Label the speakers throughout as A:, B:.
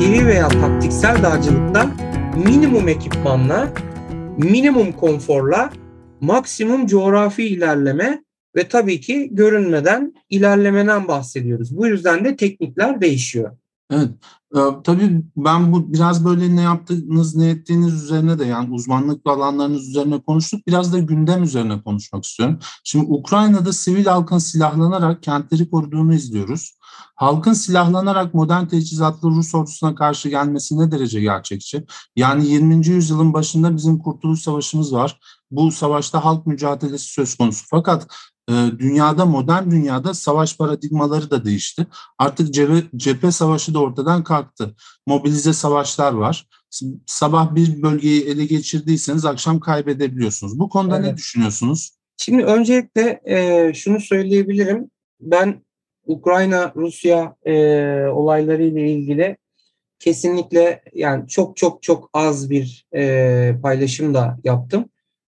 A: askeri veya taktiksel dağcılıkta minimum ekipmanla, minimum konforla, maksimum coğrafi ilerleme ve tabii ki görünmeden ilerlemeden bahsediyoruz. Bu yüzden de teknikler değişiyor.
B: Evet. Ee, tabii ben bu biraz böyle ne yaptığınız, ne ettiğiniz üzerine de yani uzmanlık alanlarınız üzerine konuştuk. Biraz da gündem üzerine konuşmak istiyorum. Şimdi Ukrayna'da sivil halkın silahlanarak kentleri koruduğunu izliyoruz. Halkın silahlanarak modern teçhizatlı Rus ordusuna karşı gelmesi ne derece gerçekçi? Yani 20. yüzyılın başında bizim Kurtuluş Savaşımız var. Bu savaşta halk mücadelesi söz konusu. Fakat e, dünyada, modern dünyada savaş paradigmaları da değişti. Artık cephe, cephe savaşı da ortadan kalktı. Mobilize savaşlar var. Sabah bir bölgeyi ele geçirdiyseniz akşam kaybedebiliyorsunuz. Bu konuda evet. ne düşünüyorsunuz?
A: Şimdi öncelikle e, şunu söyleyebilirim. Ben Ukrayna-Rusya e, olayları ile ilgili kesinlikle yani çok çok çok az bir e, paylaşım da yaptım.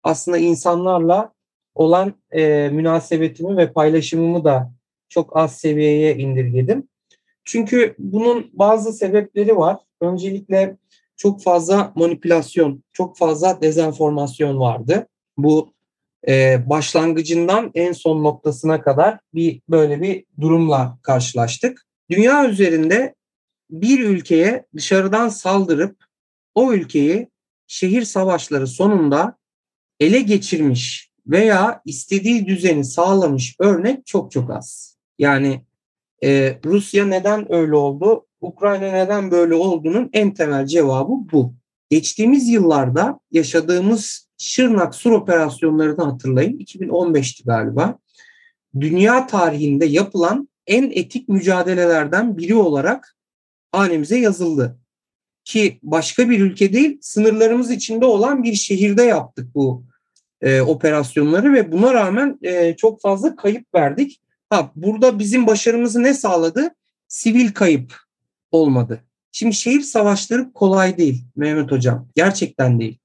A: Aslında insanlarla olan e, münasebetimi ve paylaşımımı da çok az seviyeye indirgedim. Çünkü bunun bazı sebepleri var. Öncelikle çok fazla manipülasyon, çok fazla dezenformasyon vardı. Bu e, başlangıcından en son noktasına kadar bir böyle bir durumla karşılaştık. Dünya üzerinde bir ülkeye dışarıdan saldırıp o ülkeyi şehir savaşları sonunda ele geçirmiş veya istediği düzeni sağlamış örnek çok çok az. Yani e, Rusya neden öyle oldu, Ukrayna neden böyle olduğunun en temel cevabı bu. Geçtiğimiz yıllarda yaşadığımız Şırnak Sur operasyonlarını hatırlayın. 2015'ti galiba. Dünya tarihinde yapılan en etik mücadelelerden biri olarak hanemize yazıldı. Ki başka bir ülke değil, sınırlarımız içinde olan bir şehirde yaptık bu e, operasyonları ve buna rağmen e, çok fazla kayıp verdik. Ha, burada bizim başarımızı ne sağladı? Sivil kayıp olmadı. Şimdi şehir savaşları kolay değil Mehmet Hocam. Gerçekten değil.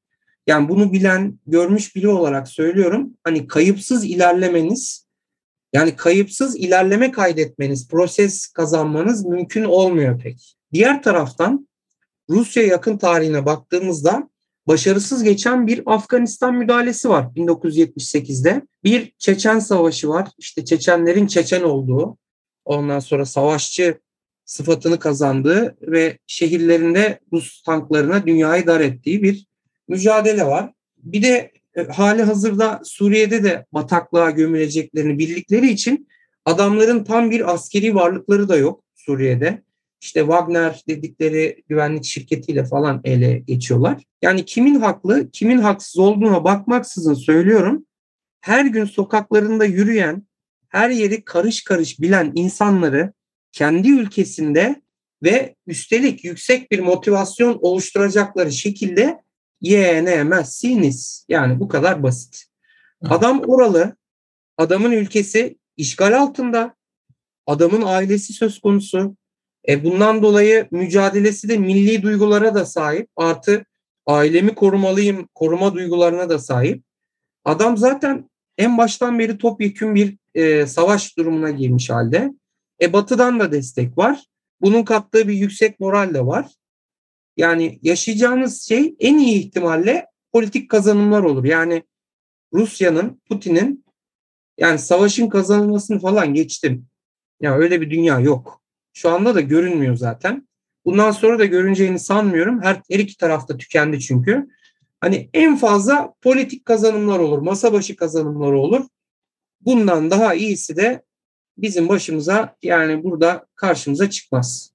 A: Yani bunu bilen, görmüş biri olarak söylüyorum. Hani kayıpsız ilerlemeniz, yani kayıpsız ilerleme kaydetmeniz, proses kazanmanız mümkün olmuyor pek. Diğer taraftan Rusya yakın tarihine baktığımızda başarısız geçen bir Afganistan müdahalesi var 1978'de. Bir Çeçen Savaşı var. İşte Çeçenlerin Çeçen olduğu, ondan sonra savaşçı sıfatını kazandığı ve şehirlerinde Rus tanklarına dünyayı dar ettiği bir mücadele var. Bir de e, hali hazırda Suriye'de de bataklığa gömüleceklerini bildikleri için adamların tam bir askeri varlıkları da yok Suriye'de. İşte Wagner dedikleri güvenlik şirketiyle falan ele geçiyorlar. Yani kimin haklı, kimin haksız olduğuna bakmaksızın söylüyorum. Her gün sokaklarında yürüyen, her yeri karış karış bilen insanları kendi ülkesinde ve üstelik yüksek bir motivasyon oluşturacakları şekilde yenemezsiniz. Yani bu kadar basit. Adam oralı, adamın ülkesi işgal altında, adamın ailesi söz konusu. E bundan dolayı mücadelesi de milli duygulara da sahip. Artı ailemi korumalıyım, koruma duygularına da sahip. Adam zaten en baştan beri topyekün bir e, savaş durumuna girmiş halde. E batıdan da destek var. Bunun kattığı bir yüksek moral de var. Yani yaşayacağınız şey en iyi ihtimalle politik kazanımlar olur. Yani Rusya'nın, Putin'in yani savaşın kazanılmasını falan geçtim. Ya yani öyle bir dünya yok. Şu anda da görünmüyor zaten. Bundan sonra da görüneceğini sanmıyorum. Her, her iki tarafta tükendi çünkü. Hani en fazla politik kazanımlar olur, masa başı kazanımlar olur. Bundan daha iyisi de bizim başımıza yani burada karşımıza çıkmaz.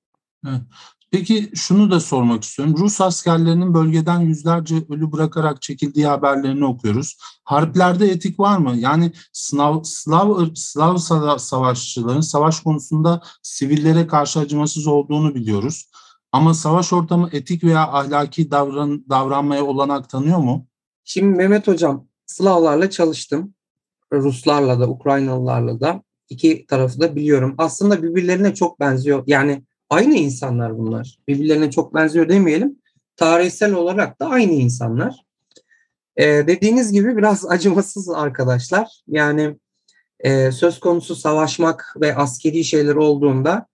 B: Peki şunu da sormak istiyorum. Rus askerlerinin bölgeden yüzlerce ölü bırakarak çekildiği haberlerini okuyoruz. Harplerde etik var mı? Yani Slav, Slav, Slav savaşçıların savaş konusunda sivillere karşı acımasız olduğunu biliyoruz. Ama savaş ortamı etik veya ahlaki davran, davranmaya olanak tanıyor mu?
A: Şimdi Mehmet Hocam Slavlarla çalıştım. Ruslarla da Ukraynalılarla da iki tarafı da biliyorum. Aslında birbirlerine çok benziyor. Yani aynı insanlar bunlar. Birbirlerine çok benziyor demeyelim. Tarihsel olarak da aynı insanlar. Ee, dediğiniz gibi biraz acımasız arkadaşlar. Yani e, söz konusu savaşmak ve askeri şeyler olduğunda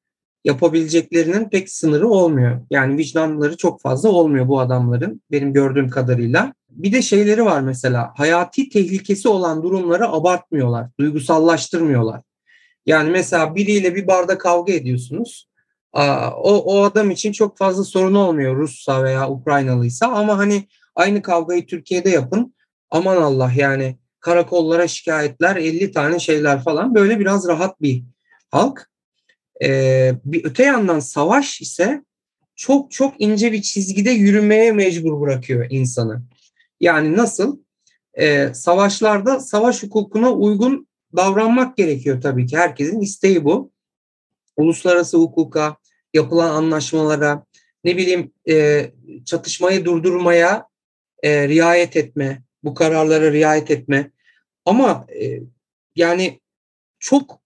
A: yapabileceklerinin pek sınırı olmuyor. Yani vicdanları çok fazla olmuyor bu adamların benim gördüğüm kadarıyla. Bir de şeyleri var mesela hayati tehlikesi olan durumları abartmıyorlar, duygusallaştırmıyorlar. Yani mesela biriyle bir barda kavga ediyorsunuz. O, o adam için çok fazla sorun olmuyor Russa veya Ukraynalıysa ama hani aynı kavgayı Türkiye'de yapın. Aman Allah yani karakollara şikayetler 50 tane şeyler falan böyle biraz rahat bir halk. Ee, bir öte yandan savaş ise çok çok ince bir çizgide yürümeye mecbur bırakıyor insanı. Yani nasıl? Ee, savaşlarda savaş hukukuna uygun davranmak gerekiyor tabii ki. Herkesin isteği bu. Uluslararası hukuka, yapılan anlaşmalara, ne bileyim e, çatışmayı durdurmaya e, riayet etme, bu kararlara riayet etme. Ama e, yani çok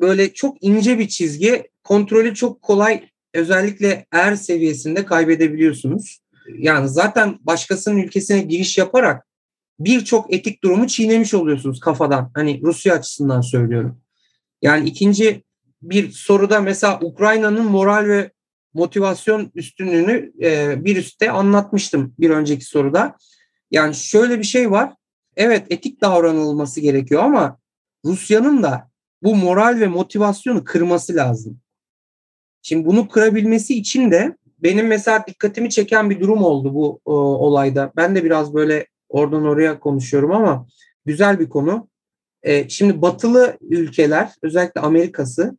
A: böyle çok ince bir çizgi, kontrolü çok kolay özellikle er seviyesinde kaybedebiliyorsunuz. Yani zaten başkasının ülkesine giriş yaparak birçok etik durumu çiğnemiş oluyorsunuz kafadan. Hani Rusya açısından söylüyorum. Yani ikinci bir soruda mesela Ukrayna'nın moral ve motivasyon üstünlüğünü e, bir üstte anlatmıştım bir önceki soruda. Yani şöyle bir şey var. Evet etik davranılması gerekiyor ama Rusya'nın da bu moral ve motivasyonu kırması lazım. Şimdi bunu kırabilmesi için de benim mesela dikkatimi çeken bir durum oldu bu o, olayda. Ben de biraz böyle oradan oraya konuşuyorum ama güzel bir konu. E, şimdi batılı ülkeler özellikle Amerika'sı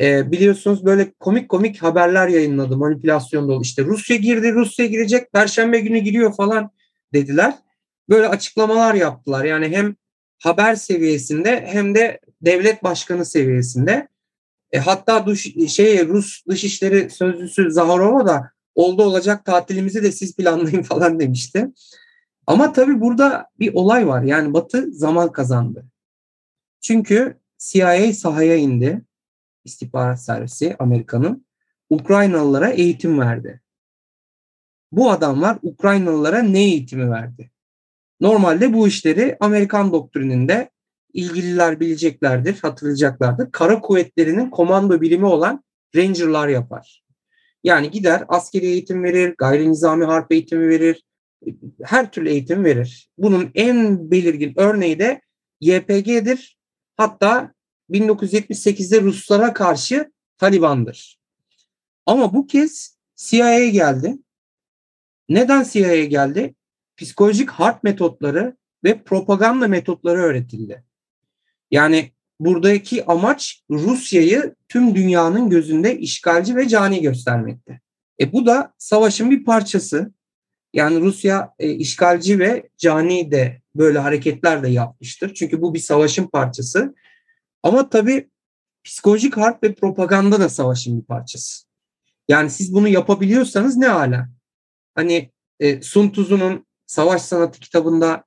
A: e, biliyorsunuz böyle komik komik haberler yayınladı manipülasyon dolu. İşte Rusya girdi, Rusya girecek, Perşembe günü giriyor falan dediler. Böyle açıklamalar yaptılar. Yani hem haber seviyesinde hem de devlet başkanı seviyesinde. E, hatta duş, şey Rus Dışişleri Sözcüsü Zaharova da oldu olacak tatilimizi de siz planlayın falan demişti. Ama tabii burada bir olay var. Yani Batı zaman kazandı. Çünkü CIA sahaya indi. İstihbarat Servisi Amerika'nın Ukraynalılara eğitim verdi. Bu adamlar Ukraynalılara ne eğitimi verdi? Normalde bu işleri Amerikan doktrininde ilgililer bileceklerdir, hatırlayacaklardır. Kara kuvvetlerinin komando birimi olan Ranger'lar yapar. Yani gider askeri eğitim verir, gayri nizami harp eğitimi verir, her türlü eğitim verir. Bunun en belirgin örneği de YPG'dir. Hatta 1978'de Ruslara karşı Taliban'dır. Ama bu kez CIA geldi. Neden CIA geldi? Psikolojik harp metotları ve propaganda metotları öğretildi. Yani buradaki amaç Rusya'yı tüm dünyanın gözünde işgalci ve cani göstermekte. E bu da savaşın bir parçası. Yani Rusya e, işgalci ve cani de böyle hareketler de yapmıştır. Çünkü bu bir savaşın parçası. Ama tabii psikolojik harp ve propaganda da savaşın bir parçası. Yani siz bunu yapabiliyorsanız ne hala? Hani e, Sun Tzu'nun Savaş Sanatı kitabında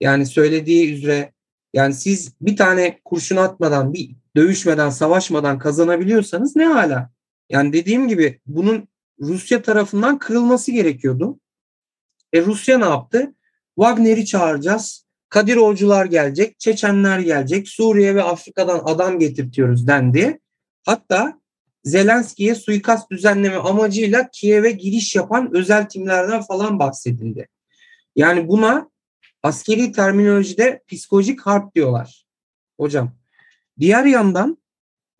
A: yani söylediği üzere yani siz bir tane kurşun atmadan, bir dövüşmeden, savaşmadan kazanabiliyorsanız ne hala? Yani dediğim gibi bunun Rusya tarafından kırılması gerekiyordu. E Rusya ne yaptı? Wagner'i çağıracağız. Kadirovcular gelecek, Çeçenler gelecek, Suriye ve Afrika'dan adam getirtiyoruz dendi. Hatta Zelenski'ye suikast düzenleme amacıyla Kiev'e giriş yapan özel timlerden falan bahsedildi. Yani buna askeri terminolojide psikolojik harp diyorlar hocam. Diğer yandan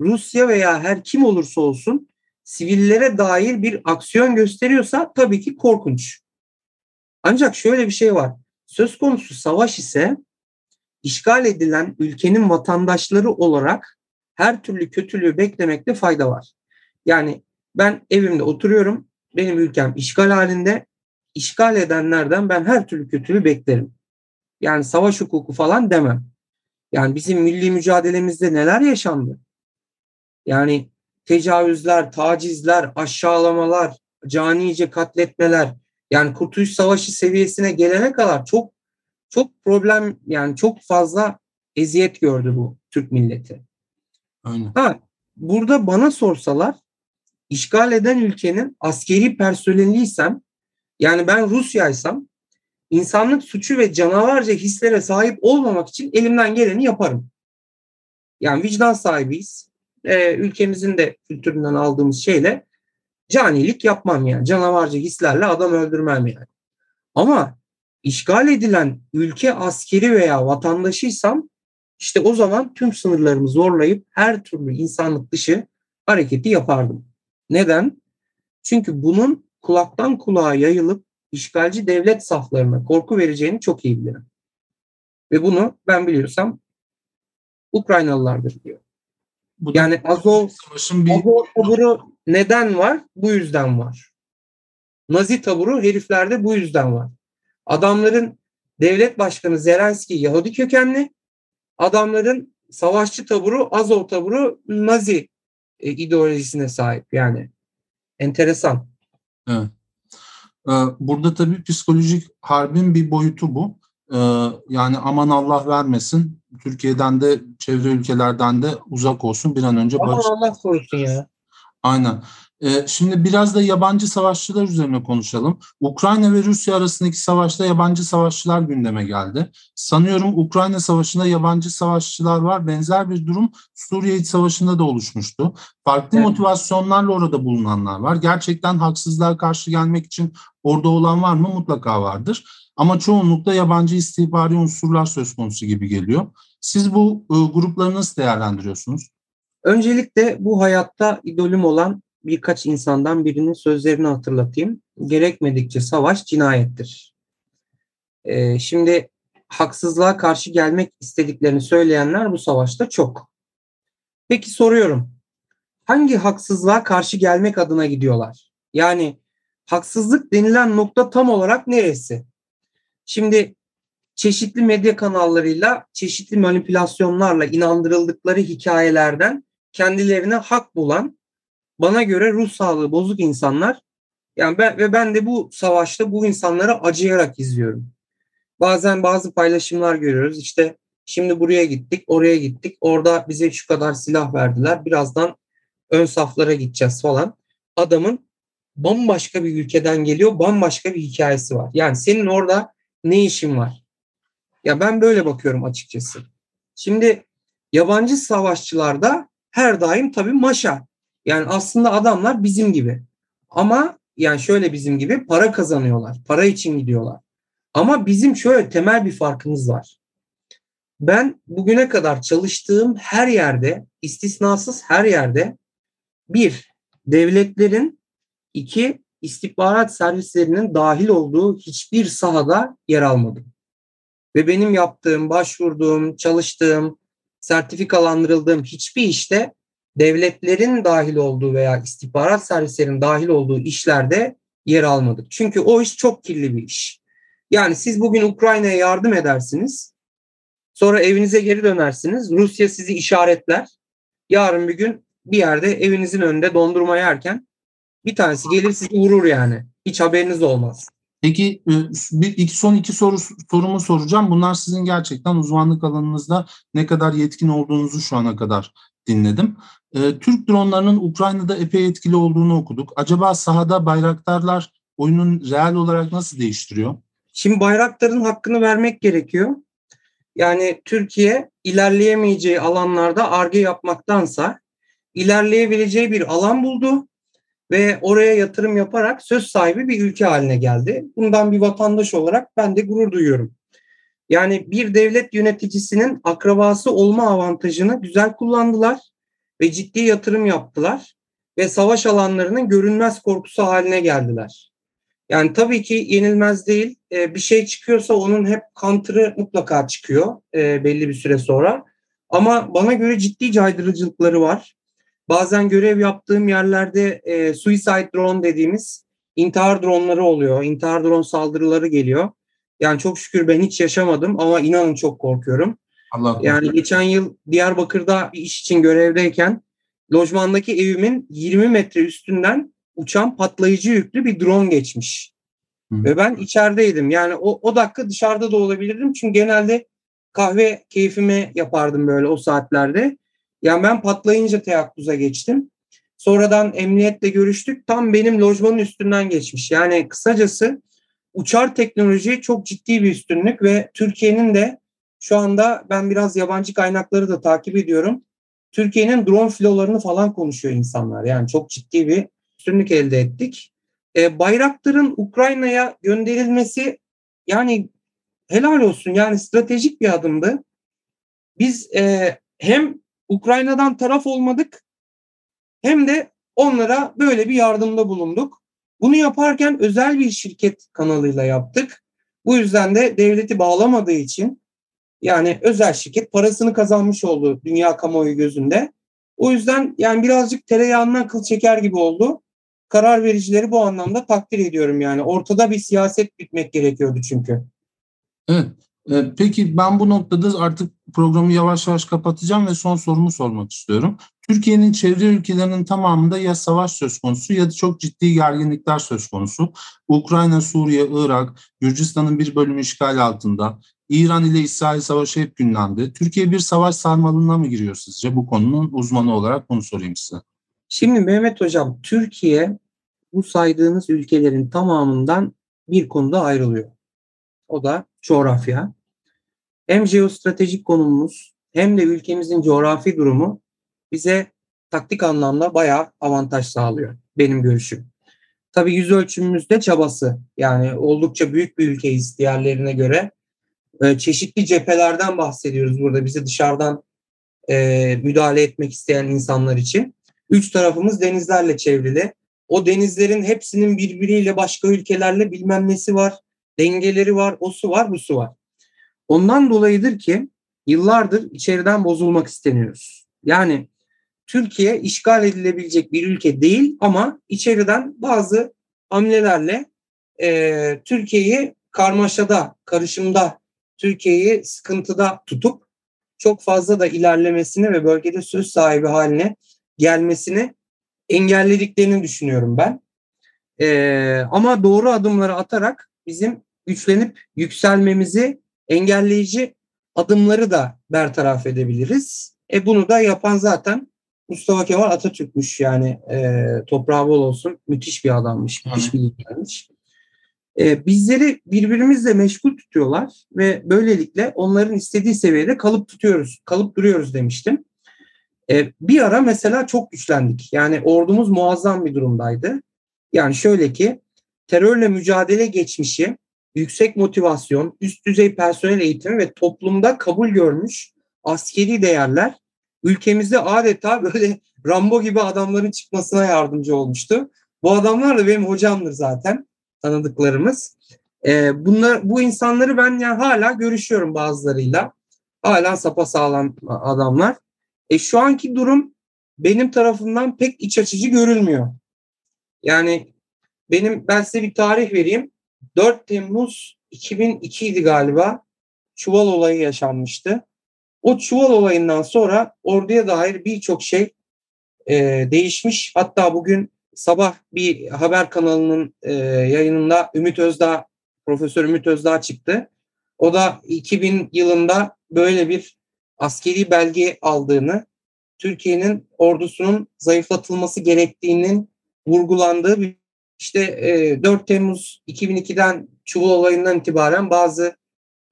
A: Rusya veya her kim olursa olsun sivillere dair bir aksiyon gösteriyorsa tabii ki korkunç. Ancak şöyle bir şey var. Söz konusu savaş ise işgal edilen ülkenin vatandaşları olarak her türlü kötülüğü beklemekte fayda var. Yani ben evimde oturuyorum, benim ülkem işgal halinde, işgal edenlerden ben her türlü kötülüğü beklerim. Yani savaş hukuku falan demem. Yani bizim milli mücadelemizde neler yaşandı? Yani tecavüzler, tacizler, aşağılamalar, canice katletmeler, yani Kurtuluş Savaşı seviyesine gelene kadar çok çok problem yani çok fazla eziyet gördü bu Türk milleti. Aynen. Ha, burada bana sorsalar işgal eden ülkenin askeri personeliysem yani ben Rusya'ysam insanlık suçu ve canavarca hislere sahip olmamak için elimden geleni yaparım. Yani vicdan sahibiyiz. e, ülkemizin de kültüründen aldığımız şeyle canilik yapmam yani. Canavarca hislerle adam öldürmem yani. Ama işgal edilen ülke askeri veya vatandaşıysam işte o zaman tüm sınırlarımı zorlayıp her türlü insanlık dışı hareketi yapardım. Neden? Çünkü bunun kulaktan kulağa yayılıp işgalci devlet saflarına korku vereceğini çok iyi bilirim. Ve bunu ben biliyorsam Ukraynalılardır diyor. Bu yani Azov, bir... Azov taburu neden var? Bu yüzden var. Nazi taburu heriflerde bu yüzden var. Adamların devlet başkanı Zelenski Yahudi kökenli. Adamların savaşçı taburu, Azov taburu Nazi e, ideolojisine sahip yani. Enteresan.
B: Evet. Ee, burada tabii psikolojik harbin bir boyutu bu. Ee, yani aman Allah vermesin Türkiye'den de çevre ülkelerden de uzak olsun bir an önce
A: barış. Aman Allah korusun ya.
B: Aynen. Ee, şimdi biraz da yabancı savaşçılar üzerine konuşalım. Ukrayna ve Rusya arasındaki savaşta yabancı savaşçılar gündeme geldi. Sanıyorum Ukrayna Savaşı'nda yabancı savaşçılar var. Benzer bir durum Suriye İç Savaşı'nda da oluşmuştu. Farklı evet. motivasyonlarla orada bulunanlar var. Gerçekten haksızlığa karşı gelmek için orada olan var mı? Mutlaka vardır. Ama çoğunlukla yabancı istihbari unsurlar söz konusu gibi geliyor. Siz bu e, grupları nasıl değerlendiriyorsunuz?
A: Öncelikle bu hayatta idolüm olan birkaç insandan birinin sözlerini hatırlatayım. Gerekmedikçe savaş cinayettir. Ee, şimdi haksızlığa karşı gelmek istediklerini söyleyenler bu savaşta çok. Peki soruyorum. Hangi haksızlığa karşı gelmek adına gidiyorlar? Yani haksızlık denilen nokta tam olarak neresi? Şimdi çeşitli medya kanallarıyla, çeşitli manipülasyonlarla inandırıldıkları hikayelerden kendilerine hak bulan bana göre ruh sağlığı bozuk insanlar yani ben ve ben de bu savaşta bu insanları acıyarak izliyorum. Bazen bazı paylaşımlar görüyoruz. İşte şimdi buraya gittik, oraya gittik. Orada bize şu kadar silah verdiler. Birazdan ön saflara gideceğiz falan. Adamın bambaşka bir ülkeden geliyor, bambaşka bir hikayesi var. Yani senin orada ne işin var? Ya ben böyle bakıyorum açıkçası. Şimdi yabancı savaşçılarda her daim tabii maşa. Yani aslında adamlar bizim gibi. Ama yani şöyle bizim gibi para kazanıyorlar. Para için gidiyorlar. Ama bizim şöyle temel bir farkımız var. Ben bugüne kadar çalıştığım her yerde, istisnasız her yerde bir, devletlerin iki, istihbarat servislerinin dahil olduğu hiçbir sahada yer almadım. Ve benim yaptığım, başvurduğum, çalıştığım, sertifikalandırıldığım hiçbir işte devletlerin dahil olduğu veya istihbarat servislerinin dahil olduğu işlerde yer almadık. Çünkü o iş çok kirli bir iş. Yani siz bugün Ukrayna'ya yardım edersiniz. Sonra evinize geri dönersiniz. Rusya sizi işaretler. Yarın bir gün bir yerde evinizin önünde dondurma yerken bir tanesi gelir sizi vurur yani. Hiç haberiniz olmaz.
B: Peki e, bir iki son iki soru sorumu soracağım. Bunlar sizin gerçekten uzmanlık alanınızda ne kadar yetkin olduğunuzu şu ana kadar dinledim. E, Türk dronlarının Ukrayna'da epey etkili olduğunu okuduk. Acaba sahada bayraktarlar oyunun reel olarak nasıl değiştiriyor?
A: Şimdi bayraktarın hakkını vermek gerekiyor. Yani Türkiye ilerleyemeyeceği alanlarda arge yapmaktansa ilerleyebileceği bir alan buldu ve oraya yatırım yaparak söz sahibi bir ülke haline geldi. Bundan bir vatandaş olarak ben de gurur duyuyorum. Yani bir devlet yöneticisinin akrabası olma avantajını güzel kullandılar ve ciddi yatırım yaptılar ve savaş alanlarının görünmez korkusu haline geldiler. Yani tabii ki yenilmez değil. E, bir şey çıkıyorsa onun hep counter'ı mutlaka çıkıyor e, belli bir süre sonra. Ama bana göre ciddi caydırıcılıkları var. Bazen görev yaptığım yerlerde e, suicide drone dediğimiz intihar dronları oluyor. İntihar drone saldırıları geliyor. Yani çok şükür ben hiç yaşamadım ama inanın çok korkuyorum. Allah yani geçen yıl Diyarbakır'da bir iş için görevdeyken lojmandaki evimin 20 metre üstünden uçan patlayıcı yüklü bir drone geçmiş. Hı. Ve ben içerideydim. Yani o, o dakika dışarıda da olabilirdim. Çünkü genelde kahve keyfimi yapardım böyle o saatlerde. Yani ben patlayınca teyakkuza geçtim. Sonradan emniyetle görüştük. Tam benim lojmanın üstünden geçmiş. Yani kısacası uçar teknoloji çok ciddi bir üstünlük ve Türkiye'nin de şu anda ben biraz yabancı kaynakları da takip ediyorum. Türkiye'nin drone filolarını falan konuşuyor insanlar. Yani çok ciddi bir üstünlük elde ettik. E, Bayraktar'ın Ukrayna'ya gönderilmesi yani helal olsun yani stratejik bir adımdı. Biz e, hem Ukrayna'dan taraf olmadık hem de onlara böyle bir yardımda bulunduk. Bunu yaparken özel bir şirket kanalıyla yaptık. Bu yüzden de devleti bağlamadığı için yani özel şirket parasını kazanmış oldu dünya kamuoyu gözünde. O yüzden yani birazcık tereyağından kıl çeker gibi oldu. Karar vericileri bu anlamda takdir ediyorum yani. Ortada bir siyaset bitmek gerekiyordu çünkü.
B: Evet. E, peki ben bu noktada artık programı yavaş yavaş kapatacağım ve son sorumu sormak istiyorum. Türkiye'nin çevre ülkelerinin tamamında ya savaş söz konusu ya da çok ciddi gerginlikler söz konusu. Ukrayna, Suriye, Irak, Gürcistan'ın bir bölümü işgal altında. İran ile İsrail savaşı hep gündemde. Türkiye bir savaş sarmalına mı giriyor sizce? Bu konunun uzmanı olarak bunu sorayım size.
A: Şimdi Mehmet Hocam, Türkiye bu saydığınız ülkelerin tamamından bir konuda ayrılıyor. O da coğrafya. Hem jeostratejik konumumuz hem de ülkemizin coğrafi durumu bize taktik anlamda bayağı avantaj sağlıyor benim görüşüm. Tabii yüz ölçümümüzde çabası yani oldukça büyük bir ülkeyiz diğerlerine göre. Ee, çeşitli cephelerden bahsediyoruz burada bize dışarıdan e, müdahale etmek isteyen insanlar için. Üç tarafımız denizlerle çevrili. O denizlerin hepsinin birbiriyle başka ülkelerle bilmem nesi var, dengeleri var, o su var, bu su var. Ondan dolayıdır ki yıllardır içeriden bozulmak isteniyoruz. Yani Türkiye işgal edilebilecek bir ülke değil ama içeriden bazı hamlelerle e, Türkiye'yi karmaşada, karışımda, Türkiye'yi sıkıntıda tutup çok fazla da ilerlemesini ve bölgede söz sahibi haline gelmesini engellediklerini düşünüyorum ben. E, ama doğru adımları atarak bizim güçlenip yükselmemizi engelleyici adımları da bertaraf edebiliriz. E bunu da yapan zaten Mustafa Kemal Atatürk'müş yani e, toprağı bol olsun. Müthiş bir adammış, müthiş bir lidermiş. E, bizleri birbirimizle meşgul tutuyorlar ve böylelikle onların istediği seviyede kalıp tutuyoruz, kalıp duruyoruz demiştim. E, bir ara mesela çok güçlendik. Yani ordumuz muazzam bir durumdaydı. Yani şöyle ki terörle mücadele geçmişi, yüksek motivasyon, üst düzey personel eğitimi ve toplumda kabul görmüş askeri değerler ülkemizde adeta böyle Rambo gibi adamların çıkmasına yardımcı olmuştu. Bu adamlar da benim hocamdır zaten tanıdıklarımız. Ee, bunlar bu insanları ben yani hala görüşüyorum bazılarıyla. Hala sapasağlam adamlar. E şu anki durum benim tarafından pek iç açıcı görülmüyor. Yani benim ben size bir tarih vereyim. 4 Temmuz 2002 idi galiba. Çuval olayı yaşanmıştı. O çuval olayından sonra orduya dair birçok şey e, değişmiş. Hatta bugün sabah bir haber kanalının e, yayınında Ümit Özdağ, Profesör Ümit Özdağ çıktı. O da 2000 yılında böyle bir askeri belge aldığını, Türkiye'nin ordusunun zayıflatılması gerektiğinin vurgulandığı bir işte e, 4 Temmuz 2002'den Çuval olayından itibaren bazı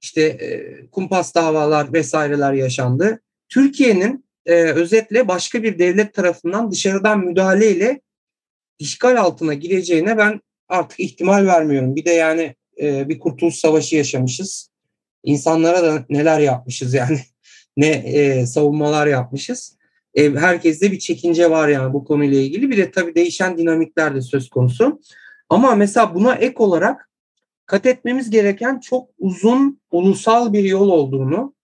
A: işte e, kumpas davalar vesaireler yaşandı. Türkiye'nin e, özetle başka bir devlet tarafından dışarıdan müdahaleyle işgal altına gireceğine ben artık ihtimal vermiyorum. Bir de yani e, bir kurtuluş savaşı yaşamışız. İnsanlara da neler yapmışız yani ne e, savunmalar yapmışız. E, herkeste bir çekince var yani bu konuyla ilgili. Bir de tabii değişen dinamikler de söz konusu. Ama mesela buna ek olarak kat etmemiz gereken çok uzun ulusal bir yol olduğunu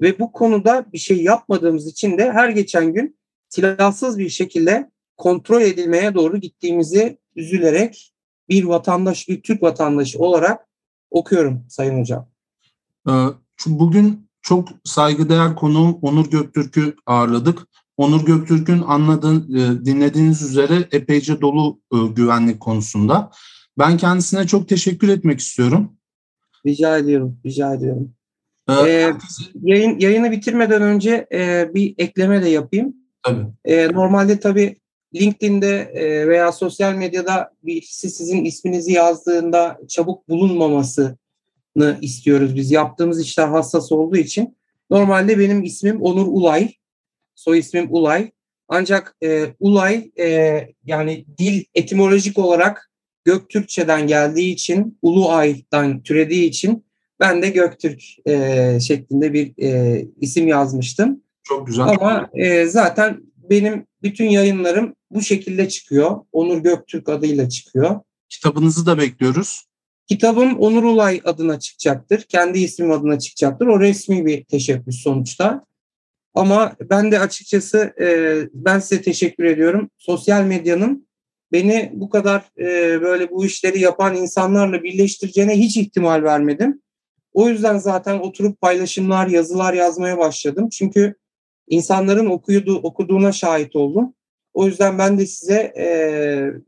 A: ve bu konuda bir şey yapmadığımız için de her geçen gün silahsız bir şekilde kontrol edilmeye doğru gittiğimizi üzülerek bir vatandaş, bir Türk vatandaşı olarak okuyorum Sayın Hocam.
B: Ee, bugün çok saygıdeğer konuğum Onur Göktürk'ü ağırladık. Onur Göktürk'ün anladığın, e, dinlediğiniz üzere epeyce dolu e, güvenlik konusunda. Ben kendisine çok teşekkür etmek istiyorum.
A: Rica ediyorum, rica ediyorum. Ee, ee, yayın, yayını bitirmeden önce e, bir ekleme de yapayım.
B: Tabii.
A: E, normalde tabii LinkedIn'de e, veya sosyal medyada birisi sizin isminizi yazdığında çabuk bulunmamasını istiyoruz biz. Yaptığımız işler hassas olduğu için. Normalde benim ismim Onur Ulay. Soy ismim Ulay. Ancak e, Ulay e, yani dil etimolojik olarak Göktürkçeden geldiği için, Uluay'dan türediği için ben de Göktürk e, şeklinde bir e, isim yazmıştım.
B: Çok güzel.
A: Ama e, zaten benim bütün yayınlarım bu şekilde çıkıyor. Onur Göktürk adıyla çıkıyor.
B: Kitabınızı da bekliyoruz.
A: Kitabım Onur Ulay adına çıkacaktır. Kendi ismim adına çıkacaktır. O resmi bir teşebbüs sonuçta. Ama ben de açıkçası e, ben size teşekkür ediyorum. Sosyal medyanın beni bu kadar e, böyle bu işleri yapan insanlarla birleştireceğine hiç ihtimal vermedim. O yüzden zaten oturup paylaşımlar, yazılar yazmaya başladım. Çünkü insanların okuyudu, okuduğuna şahit oldum. O yüzden ben de size e,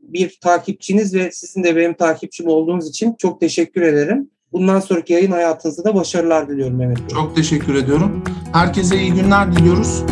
A: bir takipçiniz ve sizin de benim takipçim olduğunuz için çok teşekkür ederim. Bundan sonraki yayın hayatınızda da başarılar diliyorum Mehmet Bey.
B: Çok teşekkür ediyorum. Herkese iyi günler diliyoruz.